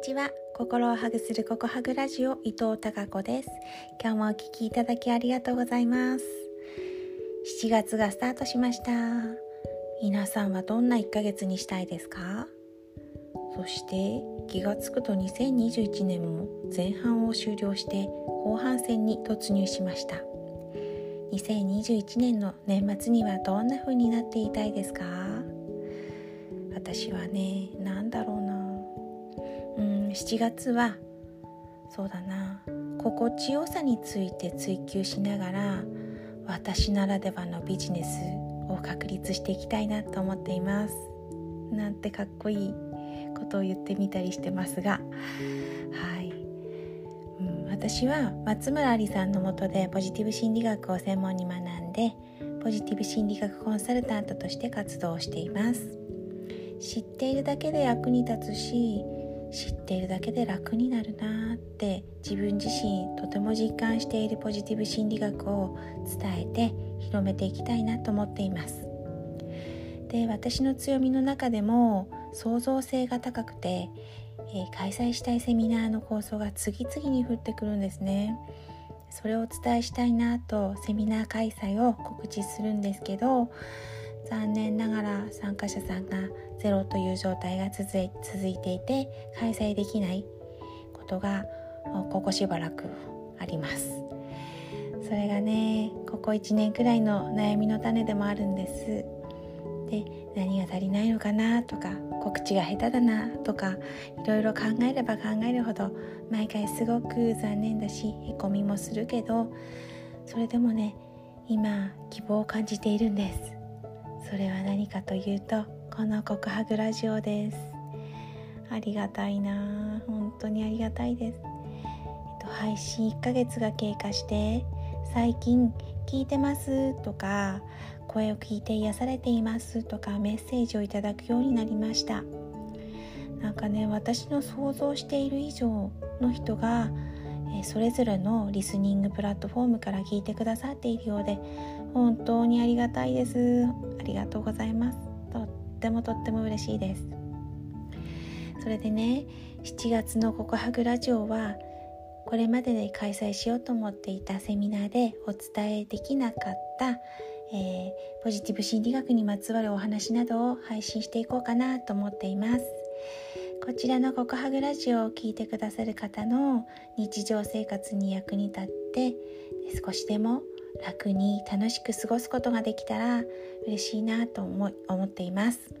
ちは。心をハグするココハグラジオ伊藤孝子です。今日もお聞きいただきありがとうございます。7月がスタートしました。皆さんはどんな1ヶ月にしたいですか？そして気がつくと2021年も前半を終了して後半戦に突入しました。2021年の年末にはどんな風になっていたいですか？私はね何だろう7月はそうだな心地よさについて追求しながら私ならではのビジネスを確立していきたいなと思っています。なんてかっこいいことを言ってみたりしてますがはい、うん、私は松村ありさんのもとでポジティブ心理学を専門に学んでポジティブ心理学コンサルタントとして活動しています。知っているだけで役に立つし知っているだけで楽になるなって自分自身とても実感しているポジティブ心理学を伝えて広めていきたいなと思っています。で私の強みの中でも創造性が高くて、えー、開催したいセミナーの構想が次々に降ってくるんですね。それをお伝えしたいなとセミナー開催を告知するんですけど残念ながら参加者さんがゼロという状態が続いていて開催できないことがここしばらくあります。それがねここ1年くらいの悩みの種でもあるんです。で何が足りないのかなとか告知が下手だなとかいろいろ考えれば考えるほど毎回すごく残念だしへこみもするけどそれでもね今希望を感じているんです。それは何かというとこの告白ラジオです。ありがたいな。本当にありがたいです、えっと、配信1ヶ月が経過して最近聞いてます。とか声を聞いて癒されています。とかメッセージをいただくようになりました。なんかね私の想像している以上の人がそれぞれのリスニングプラットフォームから聞いてくださっているようで本当にありがたいです。ありがとうございます。とってもとっても嬉しいです。それでね7月の告白ラジオはこれまでで開催しようと思っていたセミナーでお伝えできなかった、えー、ポジティブ心理学にまつわるお話などを配信していこうかなと思っています。こちらの告白ラジオを聴いてくださる方の日常生活に役に立って少しでも楽に楽しく過ごすことができたら嬉しいなと思思っています。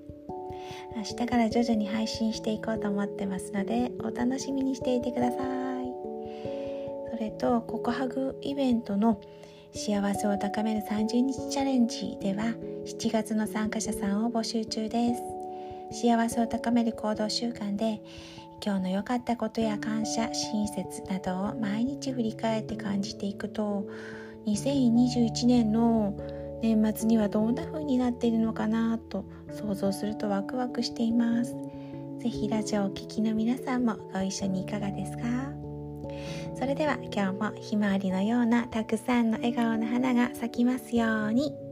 明日から徐々に配信していこうと思ってますのでお楽しみにしていてください。それと告白イベントの幸せを高める30日チャレンジでは7月の参加者さんを募集中です。幸せを高める行動習慣で今日の良かったことや感謝親切などを毎日振り返って感じていくと2021年の年末にはどんな風になっているのかなと想像するとワクワクしていますぜひラジオをお聴きの皆さんもご一緒にいかがですか？それでは今日もひまわりのようなたくさんの笑顔の花が咲きますように。